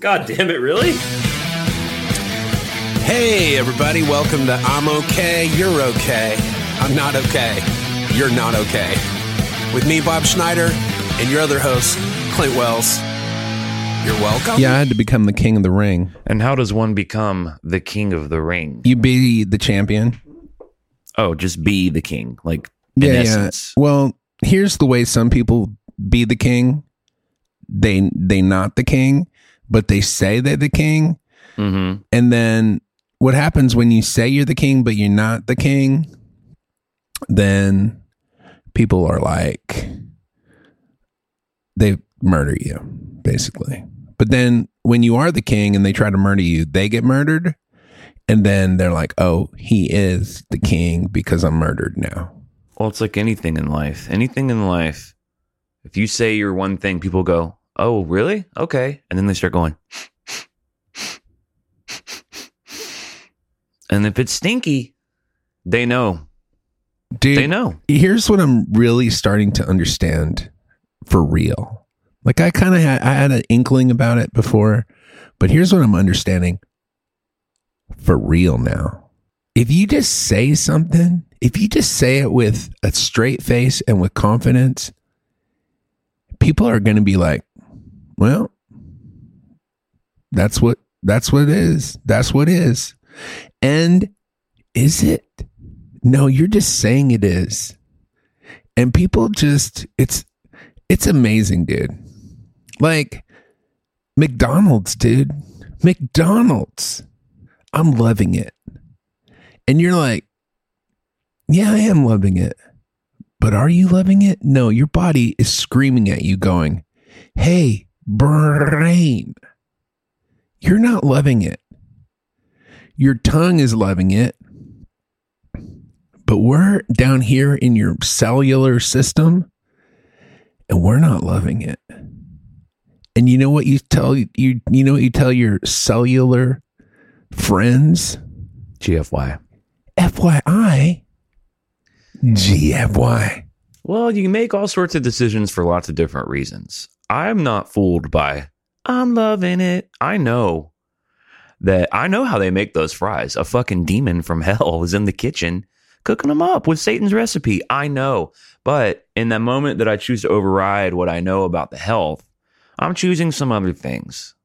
God damn it, really? Hey, everybody, welcome to I'm Okay, You're Okay. I'm not okay. You're not okay. With me, Bob Schneider, and your other host, Clint Wells. You're welcome. Yeah, I had to become the king of the ring. And how does one become the king of the ring? You be the champion. Oh, just be the king. Like, in yeah, essence. yeah. Well, here's the way some people be the king. They they not the king, but they say they're the king. Mm-hmm. And then what happens when you say you're the king but you're not the king? Then people are like they murder you basically. But then when you are the king and they try to murder you, they get murdered. And then they're like, "Oh, he is the king because I'm murdered now." Well, it's like anything in life. Anything in life. If you say you're one thing, people go, "Oh, really? Okay," and then they start going. And if it's stinky, they know. Dude, They know. here's what I'm really starting to understand for real. Like I kind of had I had an inkling about it before, but here's what I'm understanding for real now. If you just say something, if you just say it with a straight face and with confidence, people are going to be like, "Well, that's what that's what it is. That's what it is." And is it? No, you're just saying it is. And people just it's it's amazing, dude. Like McDonald's, dude. McDonald's. I'm loving it. And you're like, yeah, I am loving it. But are you loving it? No, your body is screaming at you, going, hey, brain, you're not loving it. Your tongue is loving it. But we're down here in your cellular system and we're not loving it. And you know what you tell you you know what you tell your cellular friends? GFY. FYI. GFY. Well, you can make all sorts of decisions for lots of different reasons. I'm not fooled by, I'm loving it. I know that I know how they make those fries. A fucking demon from hell is in the kitchen cooking them up with Satan's recipe. I know. But in that moment that I choose to override what I know about the health, I'm choosing some other things.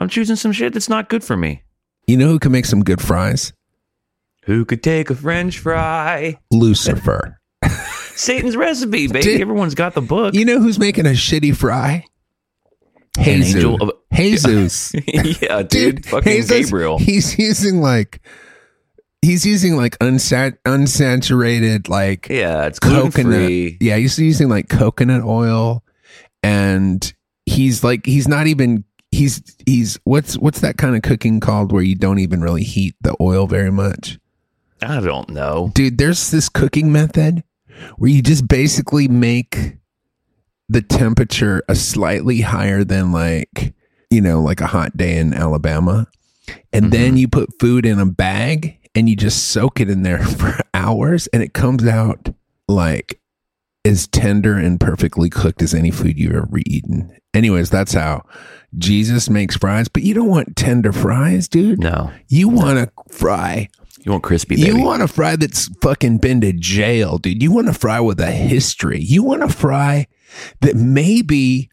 I'm choosing some shit that's not good for me. You know who can make some good fries? Who could take a french fry? Lucifer. Satan's recipe, baby. Dude, Everyone's got the book. You know who's making a shitty fry? An Jesus. angel of- Jesus. yeah, dude. fucking Jesus, Gabriel. He's using like he's using like unsat- unsaturated like Yeah, it's coconut. Yeah, he's using like coconut oil, and he's like he's not even he's he's what's what's that kind of cooking called where you don't even really heat the oil very much, I don't know. dude. There's this cooking method where you just basically make the temperature a slightly higher than like you know like a hot day in Alabama, and mm-hmm. then you put food in a bag and you just soak it in there for hours, and it comes out like as tender and perfectly cooked as any food you've ever eaten. Anyways, that's how Jesus makes fries, but you don't want tender fries, dude. No, You want a fry. You want crispy, baby. You want a fry that's fucking been to jail, dude. You want a fry with a history. You want a fry that maybe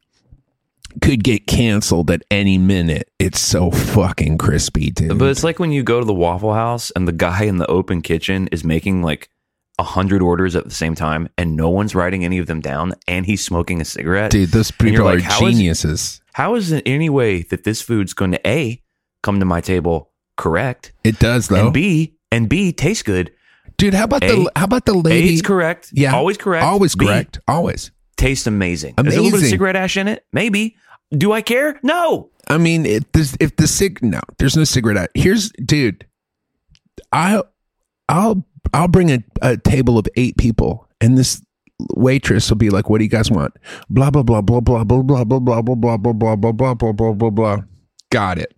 could get canceled at any minute. It's so fucking crispy, dude. but it's like when you go to the Waffle House and the guy in the open kitchen is making like a hundred orders at the same time, and no one's writing any of them down, and he's smoking a cigarette. dude, those people like, are how is- geniuses. How is it any way that this food's going to a come to my table correct, it does though. and b and b taste good? dude, how about the how about the A, it's correct. Yeah. always correct. Always B, correct. Always. Tastes amazing. amazing. Is there a little bit of cigarette ash in it? Maybe. Do I care? No. I mean, if this, if the cig no, there's no cigarette. Out. Here's, dude, I, I'll, I'll bring a, a table of eight people, and this waitress will be like, "What do you guys want?" Blah blah blah blah blah blah blah blah blah blah blah blah blah blah blah blah blah blah blah. Got it.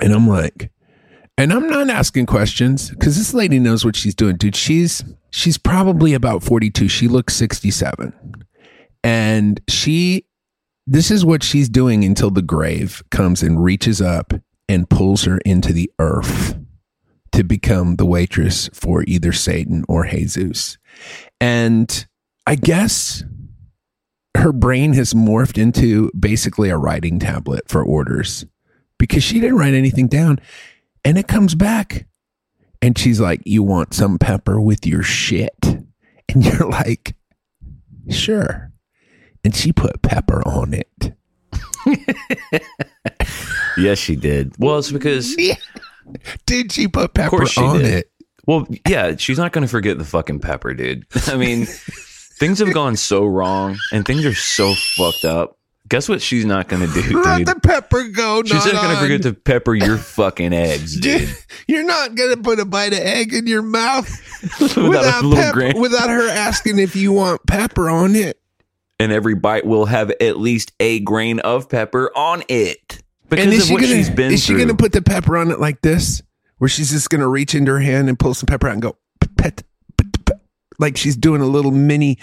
And I'm like, and I'm not asking questions because this lady knows what she's doing, dude. She's she's probably about 42. She looks 67, and she this is what she's doing until the grave comes and reaches up and pulls her into the earth to become the waitress for either Satan or Jesus. And I guess her brain has morphed into basically a writing tablet for orders because she didn't write anything down. And it comes back and she's like, You want some pepper with your shit? And you're like, Sure. And she put pepper on it. Yes, she did. Well, it's because Did she put pepper she on did. it? well, yeah, she's not going to forget the fucking pepper, dude. I mean, things have gone so wrong and things are so fucked up. Guess what she's not going to do, Let dude? the pepper go. She's not going to forget to pepper your fucking eggs, dude. You're not gonna put a bite of egg in your mouth Without without pep- without her asking if you want pepper on it. and every bite will have at least a grain of pepper on it because and is of she what gonna she's been is she gonna put the pepper on it like this, where she's just gonna reach into her hand and pull some pepper out and go pet, pet, pet, like she's doing a little mini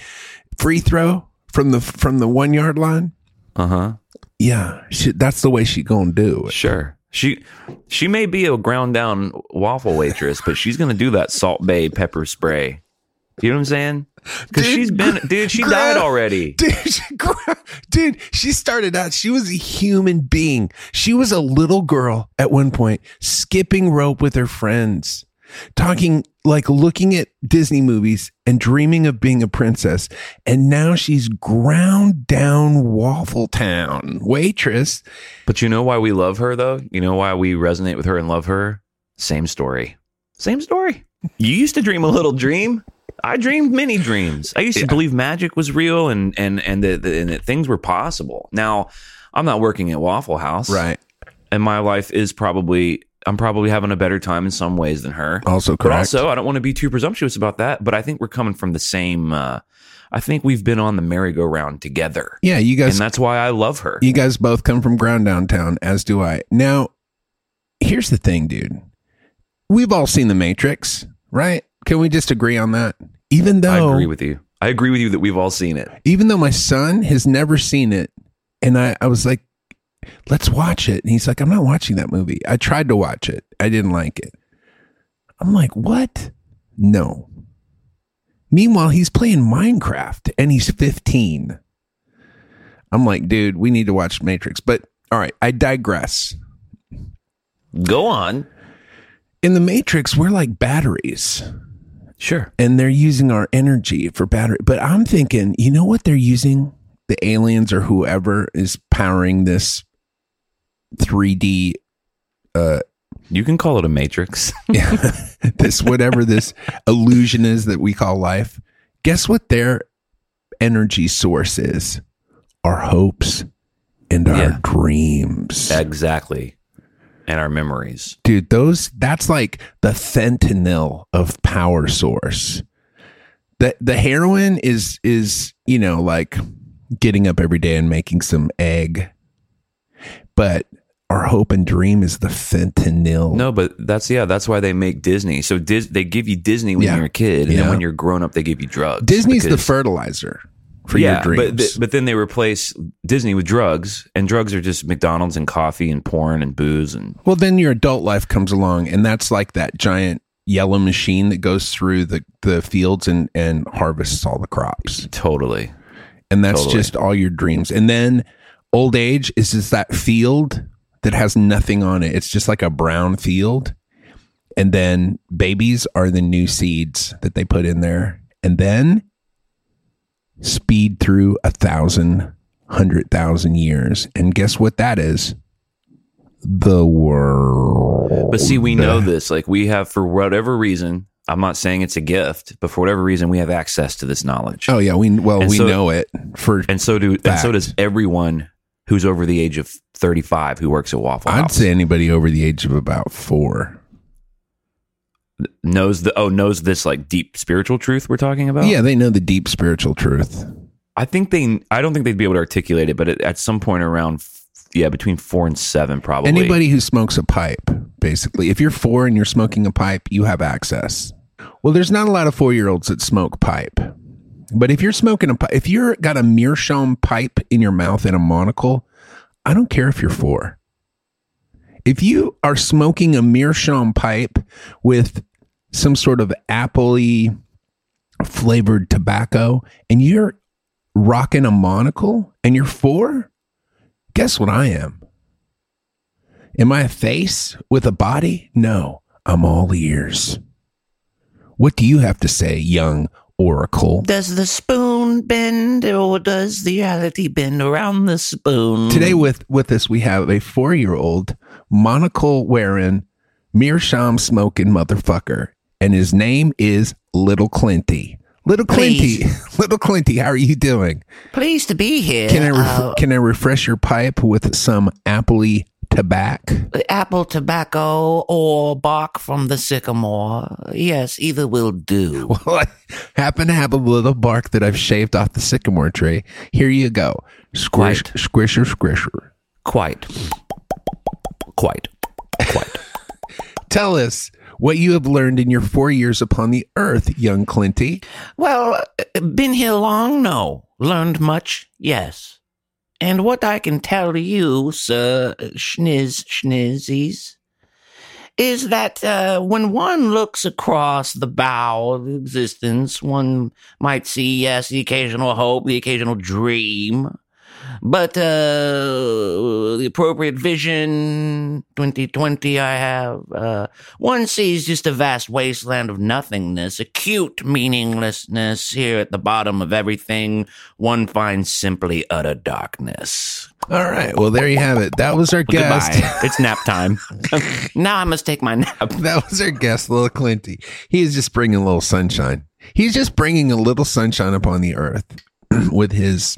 free throw from the from the one yard line? Uh huh. Yeah, she, that's the way she gonna do it. Sure. She she may be a ground down waffle waitress, but she's gonna do that Salt Bae pepper spray. You know what I'm saying? Because she's been, dude. She gra- died already. Dude, she, gra- dude, she started out, she was a human being. She was a little girl at one point, skipping rope with her friends, talking like looking at Disney movies and dreaming of being a princess. And now she's ground down Waffle Town waitress. But you know why we love her though? You know why we resonate with her and love her? Same story. Same story. You used to dream a little dream. I dreamed many dreams. I used to believe magic was real and and and that, and that things were possible. Now, I'm not working at Waffle House, right? And my life is probably I'm probably having a better time in some ways than her. Also But correct. also, I don't want to be too presumptuous about that. But I think we're coming from the same. Uh, I think we've been on the merry-go-round together, yeah, you guys and that's why I love her. You guys both come from ground downtown, as do I. Now, here's the thing, dude. We've all seen The Matrix, right? Can we just agree on that? Even though I agree with you. I agree with you that we've all seen it. even though my son has never seen it, and I, I was like, let's watch it. And he's like, I'm not watching that movie. I tried to watch it. I didn't like it. I'm like, what? No. Meanwhile, he's playing Minecraft and he's 15. I'm like, dude, we need to watch Matrix. But all right, I digress. Go on. In the Matrix, we're like batteries Sure. and they're using our energy for battery. But I'm thinking, you know what they're using? The aliens or whoever is powering this 3D, uh, You can call it a matrix. this whatever this illusion is that we call life. Guess what their energy source is? Our hopes and our Yeah. dreams. exactly. And our memories. dude those that's like the fentanyl of power source the the heroin is is you know like getting up every day and making some egg but our hope and dream is the fentanyl No, but that's yeah, that's why they make Disney. So Dis- they give you Disney when Yeah. you're a kid, and Yeah. then when you're grown up, they give you drugs. disney's the because- fertilizer for your but dreams th- but then they replace Disney with drugs, and drugs are just McDonald's and coffee and porn and booze and well then your adult life comes along and that's like that giant yellow machine that goes through the the fields and and harvests all the crops totally. and that's Totally. just all your dreams. And then old age is just that field that has nothing on it. It's just like a brown field. And then babies are the new seeds that they put in there. And then speed through a thousand, hundred thousand years. And guess what that is? The world. But see, we know this. Like we have, for whatever reason, I'm not saying it's a gift, but for whatever reason, we have access to this knowledge, Oh yeah, we well And we so- know it for. and so do and so does everyone who's over the age of 35 who works at Waffle I'd House. say anybody over the age of about four. knows the oh knows this like deep spiritual truth we're talking about. Yeah, they know the deep spiritual truth. I think they. I don't think they'd be able to articulate it, but at, at some point around, yeah, between four and seven, probably. Anybody who smokes a pipe, basically, if you're four and you're smoking a pipe, you have access. Well, there's not a lot of four year olds that smoke pipe. But if you're smoking a pi- if you're got a meerschaum pipe in your mouth and a monocle, I don't care if you're four. If you are smoking a meerschaum pipe with some sort of appley flavored tobacco and you're rocking a monocle and you're four, guess what I am? Am I a face with a body? No, I'm all ears. What do you have to say, young oracle? Does the spoon bend or does the reality bend around the spoon? Today with with us we have a four year old monocle wearing meerschaum smoking motherfucker, and his name is Little Clinty. Little Clinty, Little Clinty, how are you doing? Pleased to be here. Can I ref- Uh, can I refresh your pipe with some appley tobacco? apple tobacco or bark from the sycamore? Yes, either will do. Well, I happen to have a little bark that I've shaved off the sycamore tree. Here you go. Squish, Quite. squisher, squisher. Quite. Quite. Quite. Tell us what you have learned in your four years upon the earth, young Clinty. Well, been here long? No. Learned much? Yes. And what I can tell you, Sir Schniz Schnizzies, is that uh, when one looks across the bow of existence, one might see, yes, the occasional hope, the occasional dream, but uh, the appropriate vision, 2020, I have, uh, one sees just a vast wasteland of nothingness, acute meaninglessness here at the bottom of everything. One finds simply utter darkness. All right. Well, there you have it. That was our guest. Goodbye. it's nap time. now I must take my nap. that was our guest, Little Clinty. He is just bringing a little sunshine. He's just bringing a little sunshine upon the earth with his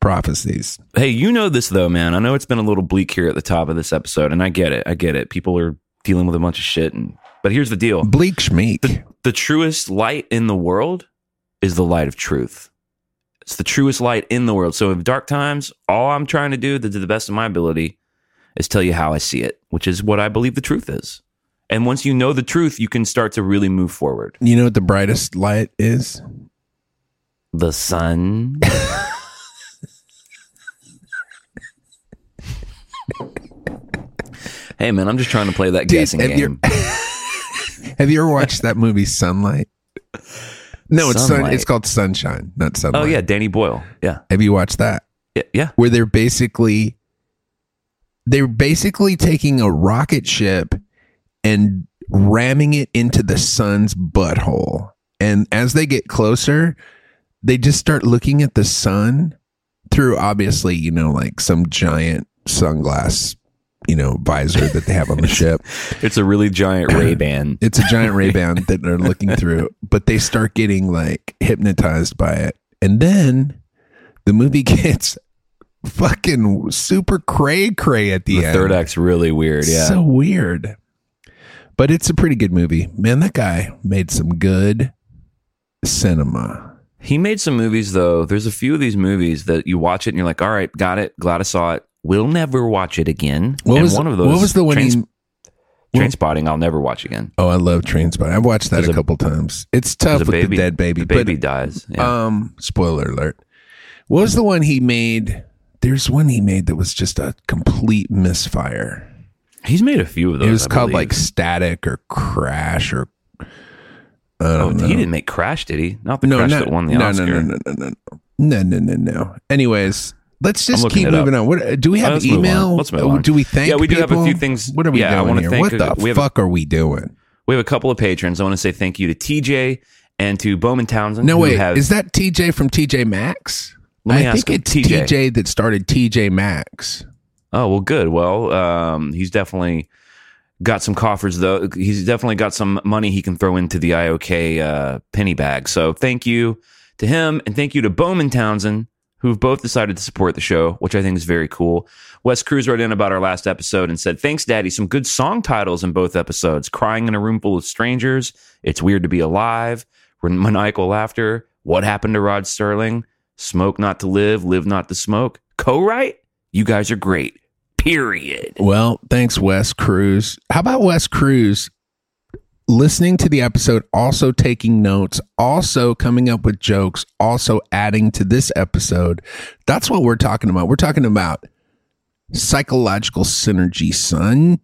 prophecies. Hey, you know this though, man. I know it's been a little bleak here at the top of this episode, and I get it. I get it. People are dealing with a bunch of shit, and but here's the deal: Bleak schmeek. the truest light in the world is the light of truth. It's the truest light in the world. So, in dark times, all I'm trying to do, to the best of my ability, is tell you how I see it, which is what I believe the truth is. And once you know the truth, you can start to really move forward. You know what the brightest light is? The sun. hey, man, I'm just trying to play that Dude, guessing have you- game. Have you ever watched that movie Sunlight? No, it's sun, it's called Sunshine, not Sunlight. Oh, yeah, Danny Boyle. Yeah. Have you watched that? Yeah. yeah. Where they're basically they're basically taking a rocket ship and ramming it into the sun's butthole. And as they get closer, they just start looking at the sun through obviously, you know, like some giant sunglass, you know, visor that they have on the ship. It's a really giant Ray Ban. It's a giant Ray Ban that they're looking through, but they start getting like hypnotized by it. And then the movie gets fucking super cray cray at the, The end. third act's really weird. Yeah. So weird. But it's a pretty good movie. Man, that guy made some good cinema. He made some movies though. There's a few of these movies that you watch it and you're like, all right, got it. Glad I saw it. We'll never watch it again. What and was one of those? What was the one Trains- he Trainspotting. I'll never watch again. Oh, I love Trainspotting. I've watched that a a- couple times. It's tough with baby, the dead baby. The baby but dies. Yeah. Um, spoiler alert. What was the one he made? There's one he made that was just a complete misfire. He's made a few of those. it was I called believe. like Static or Crash or. I Oh, know. he didn't make Crash, did he? Not the no, Crash no, that won the no, Oscar. no, no, no, no, no, no, no, no, no. Anyways, let's just keep it up. moving on. What do we have? Let's email? Let's move Oh, on. Do we thank? Yeah, we do have a few things- What are we Yeah, I doing wanna here? thank- what the we have- fuck are we doing? We have a couple of patrons. I want to say thank you to TJ and to Bowman Townsend. No, wait. have- Is that TJ from TJ Maxx? Me I think it's TJ. TJ that started TJ Maxx. Oh well, good. Well, um, he's definitely got some coffers though. He's definitely got some money he can throw into the IOK uh, penny bag. So thank you to him, and thank you to Bowman Townsend, who've both decided to support the show, which I think is very cool. Wes Cruz wrote in about our last episode and said, "Thanks, Daddy. Some good song titles in both episodes: "Crying in a Room Full of Strangers," "It's Weird to Be Alive," "Maniacal Laughter," "What Happened to Rod Sterling," "Smoke Not to Live, Live Not to Smoke." Co-write? You guys are great. Period. Well, thanks, Wes Cruz. How about Wes Cruz listening to the episode, also taking notes, also coming up with jokes, also adding to this episode. That's what we're talking about. We're talking about psychological synergy, son.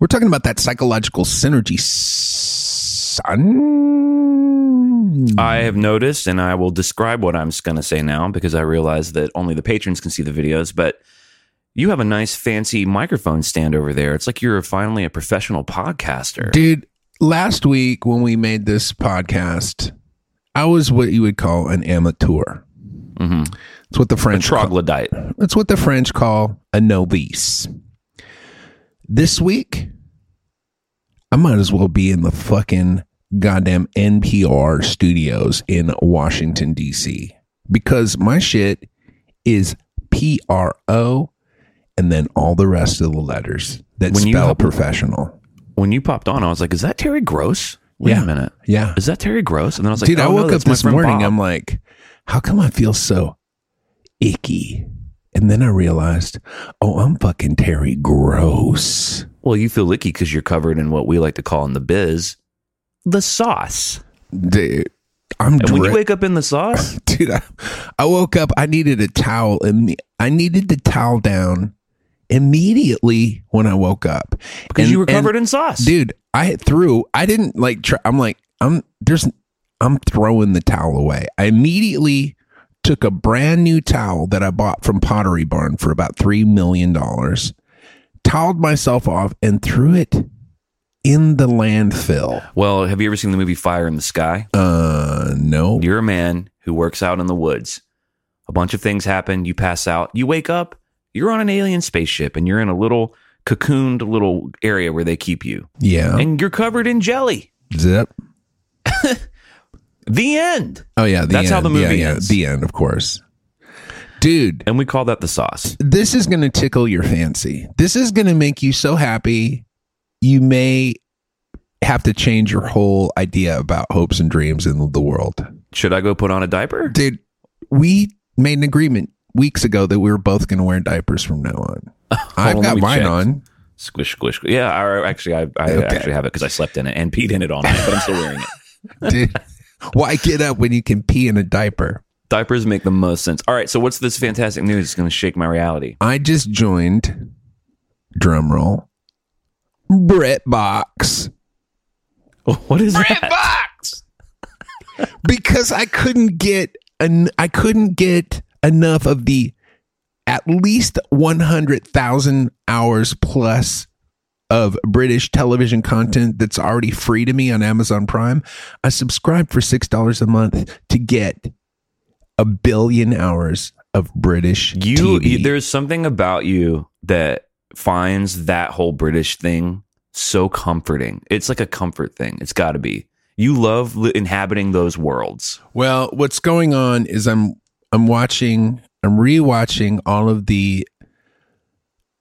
We're talking about that psychological synergy, son. I have noticed, and I will describe what I'm going to say now because I realize that only the patrons can see the videos, but you have a nice fancy microphone stand over there. It's like you're finally a professional podcaster. Dude, last week when we made this podcast, I was what you would call an amateur. hmm It's what the A French call, troglodyte. it's what the French call a novice. This week, I might as well be in the fucking goddamn NPR studios in Washington D.C. because my shit is P R O and then all the rest of the letters that When you spell have- professional. When you popped on, I was like, "Is that Terry Gross?" Wait Yeah. a minute. Yeah. Is that Terry Gross? And then I was like, Dude, oh, I "Oh, no, woke up this morning. Bob." I'm like, how come I feel so icky? And then I realized, oh, I'm fucking Terry Gross. well, you feel icky because you're covered in what we like to call in the biz the sauce. Dude, I'm And when you wake up in the sauce, dude. I, I woke up. I needed a towel, and I needed the towel down immediately when I woke up because And- you were covered in sauce, dude. I threw. I didn't like. Try, I'm like. I'm there's. I'm throwing the towel away. I immediately took a brand new towel that I bought from Pottery Barn for about three million dollars, toweled myself off, and threw it in the landfill. Well, have you ever seen the movie Fire in the Sky? Uh, no. You're a man who works out in the woods. A bunch of things happen. You pass out. You wake up. You're on an alien spaceship and you're in a little cocooned little area where they keep you. Yeah. And you're covered in jelly. Zip. The end. Oh yeah. The That's how the movie yeah, yeah, ends. The end, of course. Dude, And we call that the sauce. this is going to tickle your fancy. This is going to make you so happy. You may have to change your whole idea about hopes and dreams in the world. Should I go put on a diaper? Dude, we made an agreement weeks ago that we were both going to wear diapers from now on. I've on, got me mine check. on. Squish, squish, squish. Yeah, I, actually, I, I Okay. actually have it because I slept in it and peed in it all night, but I'm still wearing it. Dude, why get up when you can pee in a diaper? Diapers make the most sense. All right, so what's this fantastic news? It's going to shake my reality. I just joined, drum roll, BritBox. What is that? because I couldn't get an I couldn't get enough of the at least 100,000 hours plus of British television content that's already free to me on Amazon Prime. I subscribe for $6 a month to get a billion hours of British You, you- there's something about you that finds that whole British thing so comforting. It's like a comfort thing. It's got to be. You love li- inhabiting those worlds. Well, what's going on is I'm I'm watching I'm rewatching all of the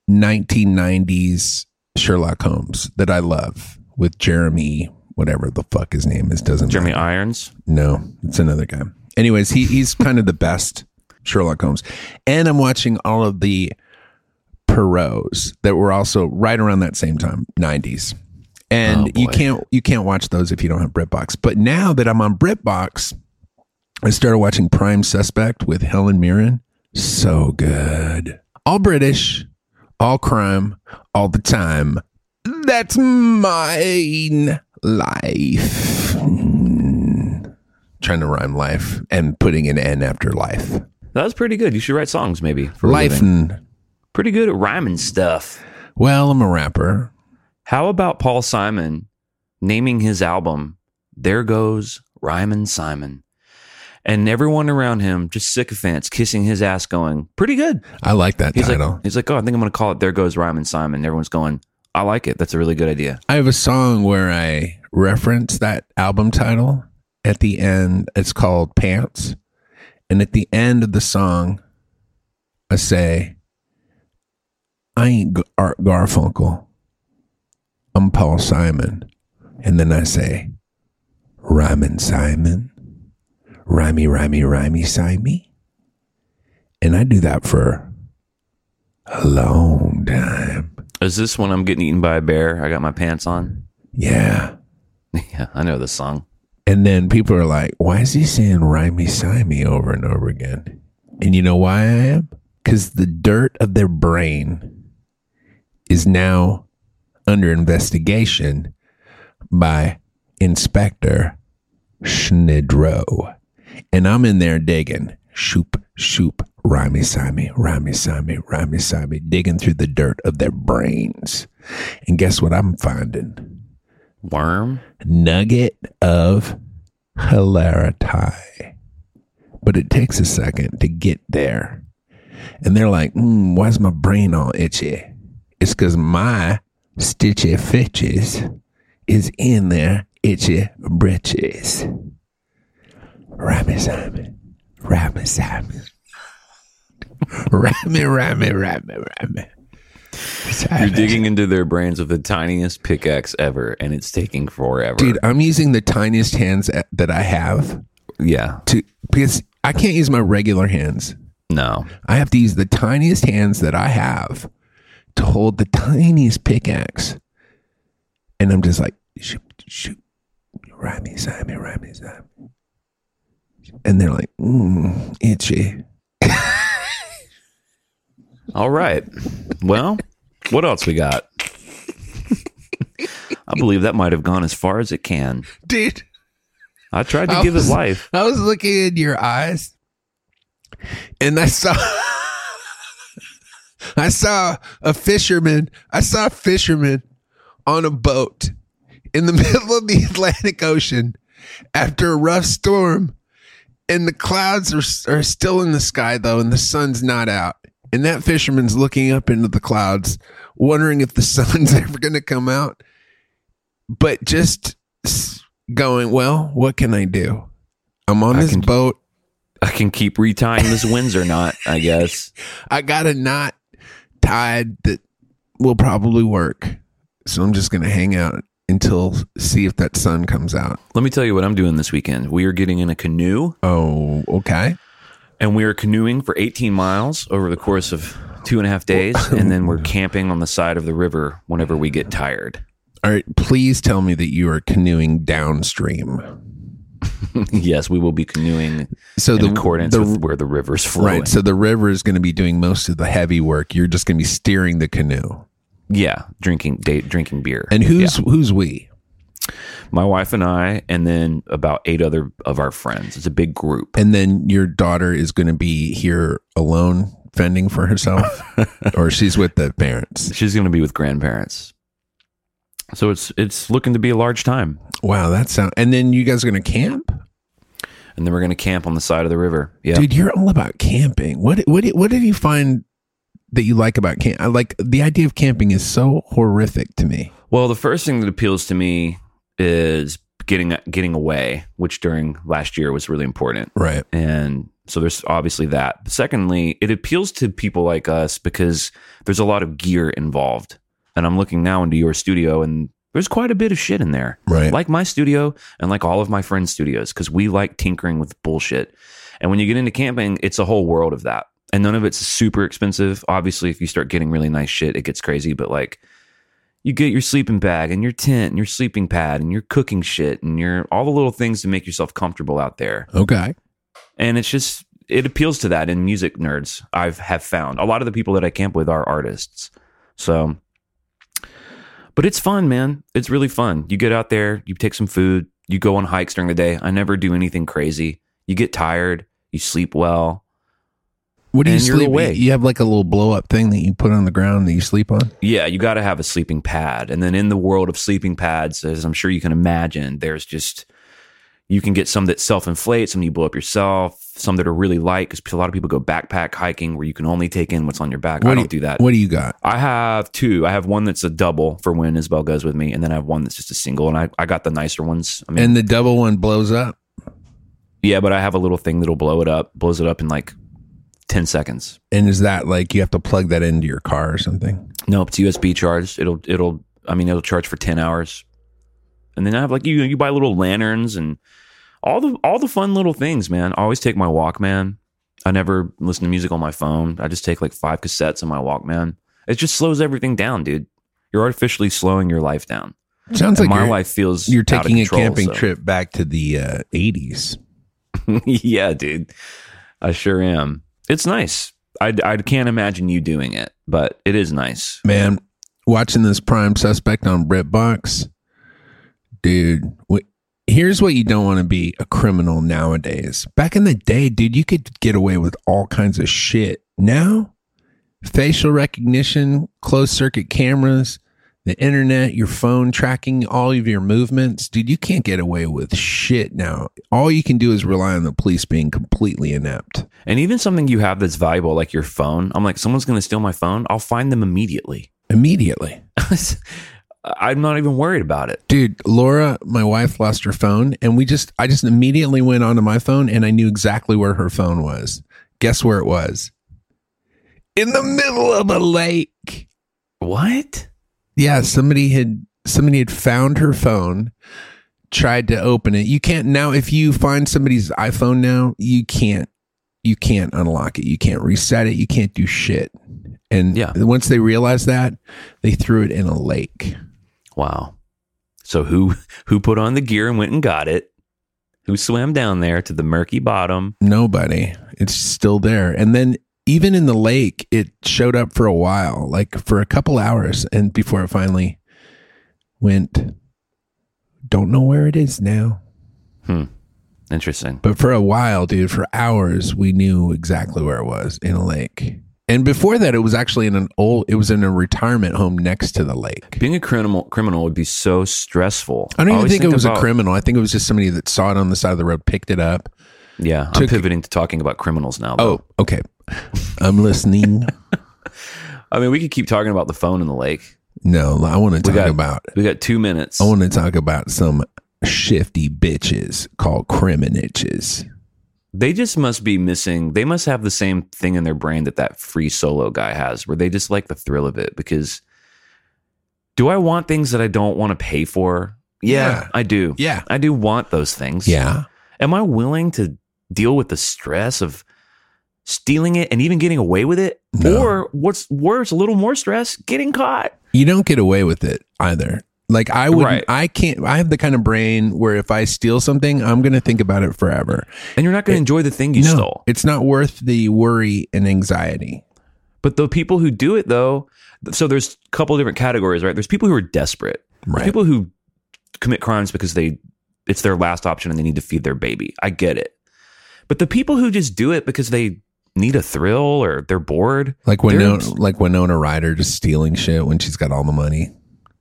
1990s Sherlock Holmes that I love with Jeremy whatever the fuck his name is doesn't Jeremy matter. Irons. No, it's another guy. Anyways, he he's kind of the best Sherlock Holmes. And I'm watching all of the Poirot's that were also right around that same time, 90s. And Oh, you can't you can't watch those if you don't have BritBox. But now that I'm on BritBox, I started watching Prime Suspect with Helen Mirren. So good. All British, all crime, all the time. That's mine life. Mm. Trying to rhyme life and putting an N after life. That was pretty good. You should write songs maybe. For Life and Pretty good at rhyming stuff. well, I'm a rapper. How about Paul Simon naming his album There Goes Rhymin' Simon? And everyone around him, just sycophants, kissing his ass, going, pretty good. I like that He's title. like, he's like, oh, I think I'm going to call it There Goes Rhymin' Simon. Everyone's going, I like it. That's a really good idea. I have a song where I reference that album title at the end. It's called Pants. And at the end of the song, I say, I ain't Art Garfunkel. I'm Paul Simon. And then I say, Rhymin' Simon. Rhymey, rhymey, rhymey, simey. And I do that for a long time. Is this when I'm getting eaten by a bear? I got my pants on. Yeah. Yeah, I know the song. And then people are like, why is he saying rhymey simey over and over again? And you know why I am? Because the dirt of their brain is now under investigation by Inspector Schnidrow. And I'm in there digging. Shoop, shoop, rhymey simey, rhymey simey, rhymey simey, digging through the dirt of their brains. And guess what I'm finding? Worm? nugget of hilarity. But it takes a second to get there. And they're like, mm, why's my brain all itchy? It's because my stitchy fitches is in there itchy britches. Rammy Simon, Rammy Simon. Rammy, Rammy, Rammy, Rammy. You're digging into their brains with the tiniest pickaxe ever, and it's taking forever. Dude, I'm using the tiniest hands that I have yeah. to because I can't use my regular hands. No. I have to use the tiniest hands that I have to hold the tiniest pickaxe. And I'm just like, shoot, shoot, rhyme Simon, rhyme Simon. And they're like, mm, itchy. All right. Well, what else we got? I believe that might have gone as far as it can. Dude, I tried to I give was- it life. I was looking in your eyes and I saw I saw a fisherman. I saw a fisherman on a boat in the middle of the Atlantic Ocean after a rough storm and the clouds are, are still in the sky though and the sun's not out. And that fisherman's looking up into the clouds wondering if the sun's ever going to come out. But just going, well, what can I do? I'm on I this can- boat. I can keep retying this Windsor knot, I guess. I got a knot tied that will probably work. So I'm just going to hang out until see if that sun comes out. Let me tell you what I'm doing this weekend. We are getting in a canoe Oh, okay. and we are canoeing for 18 miles over the course of two and a half days. And then we're camping on the side of the river whenever we get tired. All right. Please tell me that you are canoeing downstream. yes, we will be canoeing So in the accordance the, with where the river's flowing. right. So the river is going to be doing most of the heavy work. You're just going to be steering the canoe. Yeah, drinking date, drinking beer. And who's who's we? my wife and I, and then about eight other of our friends. It's a big group. And then your daughter is going to be here alone, fending for herself, or she's with the parents. She's going to be with grandparents. So it's it's looking to be a large time. Wow, that sound. And then you guys are going to camp, And then we're going to camp on the side of the river. Yeah. dude. You're all about camping. What what what did you find that you like about camp? I like the idea of camping is so horrific to me. Well, the first thing that appeals to me is getting getting away, which during last year was really important. Right. And so there's obviously that. But secondly, it appeals to people like us because there's a lot of gear involved. And I'm looking now into your studio and there's quite a bit of shit in there. Right. Like my studio and like all of my friends' studios because we like tinkering with bullshit. And when you get into camping, it's a whole world of that. And none of it's super expensive. Obviously, if you start getting really nice shit, it gets crazy. But like, you get your sleeping bag and your tent and your sleeping pad and your cooking shit and your all the little things to make yourself comfortable out there Okay. and it's just it appeals to that in music nerds i've have found a lot of the people that i camp with are artists so but it's fun man it's really fun you get out there you take some food you go on hikes during the day i never do anything crazy you get tired you sleep well What do you sleep? away. You have like a little blow up thing that you put on the ground that you sleep on. yeah you got to have a sleeping pad and then in the world of sleeping pads as i'm sure you can imagine there's just you can get some that self-inflate some you blow up yourself some that are really light because a lot of people go backpack hiking where you can only take in what's on your back i don't you- do that What do you got? I have two. I have one that's a double for when Isabel goes with me, and then I have one that's just a single. And I, I got the nicer ones. I mean, And the double one blows up. yeah, but I have a little thing that'll blow it up, blows it up in like ten seconds. And is that like you have to plug that into your car or something? No, it's USB charged. It'll it'll. I mean, it'll charge for ten hours, and then I have like you you buy little lanterns and all the all the fun little things, man. I always take my Walkman. I never listen to music on my phone. I just take like five cassettes on my Walkman. It just slows everything down, dude. You're artificially slowing your life down. Sounds And like my life feels you're taking a camping so- trip back to the uh, 80s. yeah, dude. I sure am. It's nice. I, I can't imagine you doing it, but it is nice. Man, watching this prime suspect on BritBox, dude, here's what you don't want to be a criminal nowadays. Back in the day, dude, you could get away with all kinds of shit. Now, facial recognition, closed circuit cameras, the internet, your phone tracking all of your movements, dude, you can't get away with shit now. All you can do is rely on the police being completely inept. And even something you have that's valuable, like your phone, I'm like, someone's going to steal my phone. I'll find them immediately. Immediately. I'm not even worried about it. dude laura my wife lost her phone and we just i just immediately went onto my phone and i knew exactly where her phone was guess where it was in the middle of a lake What? Yeah somebody had somebody had found her phone tried to open it you can't now if you find somebody's iphone now you can't you can't unlock it you can't reset it you can't do shit and Yeah. once they realized that they threw it in a lake Wow. So who who put on the gear and went and got it? Who swam down there to the murky bottom? Nobody. It's still there. And then even in the lake, it showed up for a while, like for a couple hours, and before it finally went. Don't know where it is now. Hmm. Interesting. But for a while, dude, for hours, we knew exactly where it was in a lake. And before that, it was actually in an old, it was in a retirement home next to the lake. Being a criminal criminal would be so stressful. I don't even always think, it was about- a criminal. I think it was just somebody that saw it on the side of the road, picked it up. Yeah, I'm pivoting to talking about criminals now. Though. Oh, okay. I'm listening. I mean, we could keep talking about the phone in the lake. No, I want to talk got- about We got two minutes. I want to talk about some shifty bitches called criminitches. They just must be missing. They must have the same thing in their brain that that free solo guy has, where they just like the thrill of it. Because do I want things that I don't want to pay for? Yeah, Yeah. I do. Yeah. I do want those things. Yeah. Am I willing to deal with the stress of stealing it and even getting away with it? No. Or what's worse, a little more stress, getting caught? You don't get away with it either. Like I would Right. I can't I have the kind of brain where if I steal something, I'm going to think about it forever. And you're not going to enjoy the thing you no, stole. it's not worth the worry and anxiety. But the people who do it though, so there's a couple different categories, right? There's people who are desperate. There's Right. people who commit crimes because they it's their last option and they need to feed their baby. I get it. But the people who just do it because they need a thrill or they're bored. Like they're- Winona like Winona Ryder just stealing shit when she's got all the money.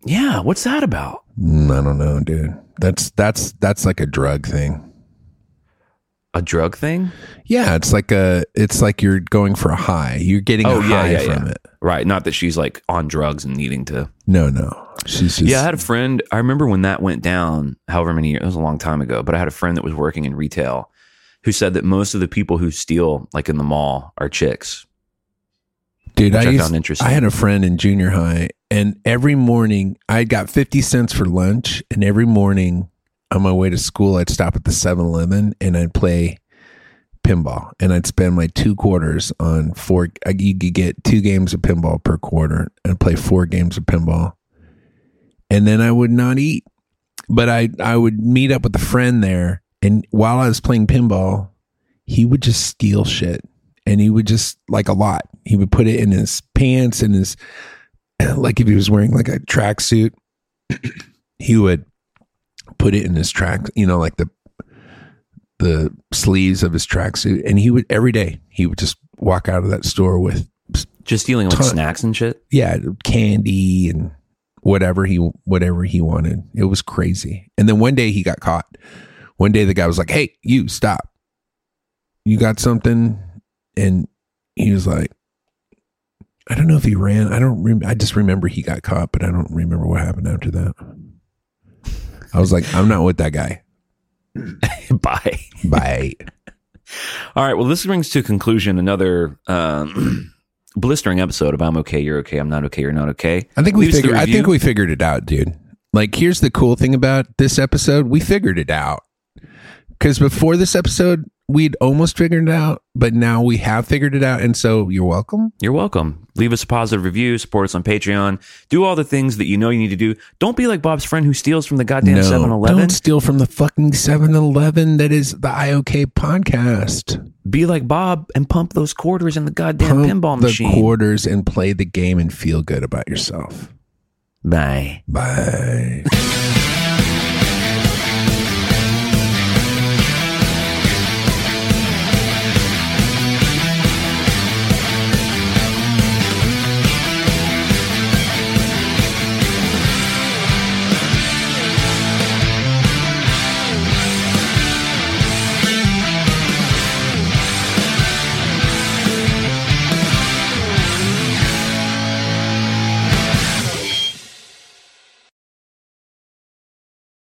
Yeah, what's that about? Mm, I don't know, dude. That's that's that's like a drug thing. A drug thing? Yeah, it's like a it's like you're going for a high. You're getting Oh, a yeah, high yeah, from yeah. it. Right. Not that she's like on drugs and needing to. No, no. She's just Yeah, I had a friend. I remember when that went down, however many years, it was a long time ago, but I had a friend that was working in retail who said that most of the people who steal, like in the mall, are chicks. Dude, I, I used, found interesting. I had a friend in junior high, and every morning I got 50 cents for lunch. And every morning on my way to school, I'd stop at the 7 Eleven and I'd play pinball. And I'd spend my two quarters on four. You could get two games of pinball per quarter and play four games of pinball. And then I would not eat. But I, I would meet up with a friend there. And while I was playing pinball, he would just steal shit and he would just like a lot. He would put it in his pants and his like if he was wearing like a tracksuit, he would put it in his track, you know, like the the sleeves of his tracksuit, and he would every day he would just walk out of that store with Just stealing like Ton- snacks and shit. yeah candy and whatever he whatever he wanted. It was crazy. And then one day he got caught. One day the guy was like, "Hey, you stop! You got something?" And he was like, "I don't know if he ran. I don't. Rem- I just remember he got caught, but I don't remember what happened after that." I was like, "I'm not with that guy." Bye. Bye. All right. Well, this brings to a conclusion another um, blistering episode of I'm okay, you're okay, I'm not okay, you're not okay. I think we Leave us the figured. I think we figured it out, dude. Like, here's the cool thing about this episode: we figured it out. Because before this episode, we'd almost figured it out, but now we have figured it out. And so you're welcome. You're welcome. Leave us a positive review, support us on Patreon, do all the things that you know you need to do. Don't be like Bob's friend who steals from the goddamn 7 Eleven. Don't steal from the fucking 7 Eleven that is the IOK podcast. Be like Bob and pump those quarters in the goddamn Pump pinball the machine. quarters and play the game and feel good about yourself. Bye. Bye.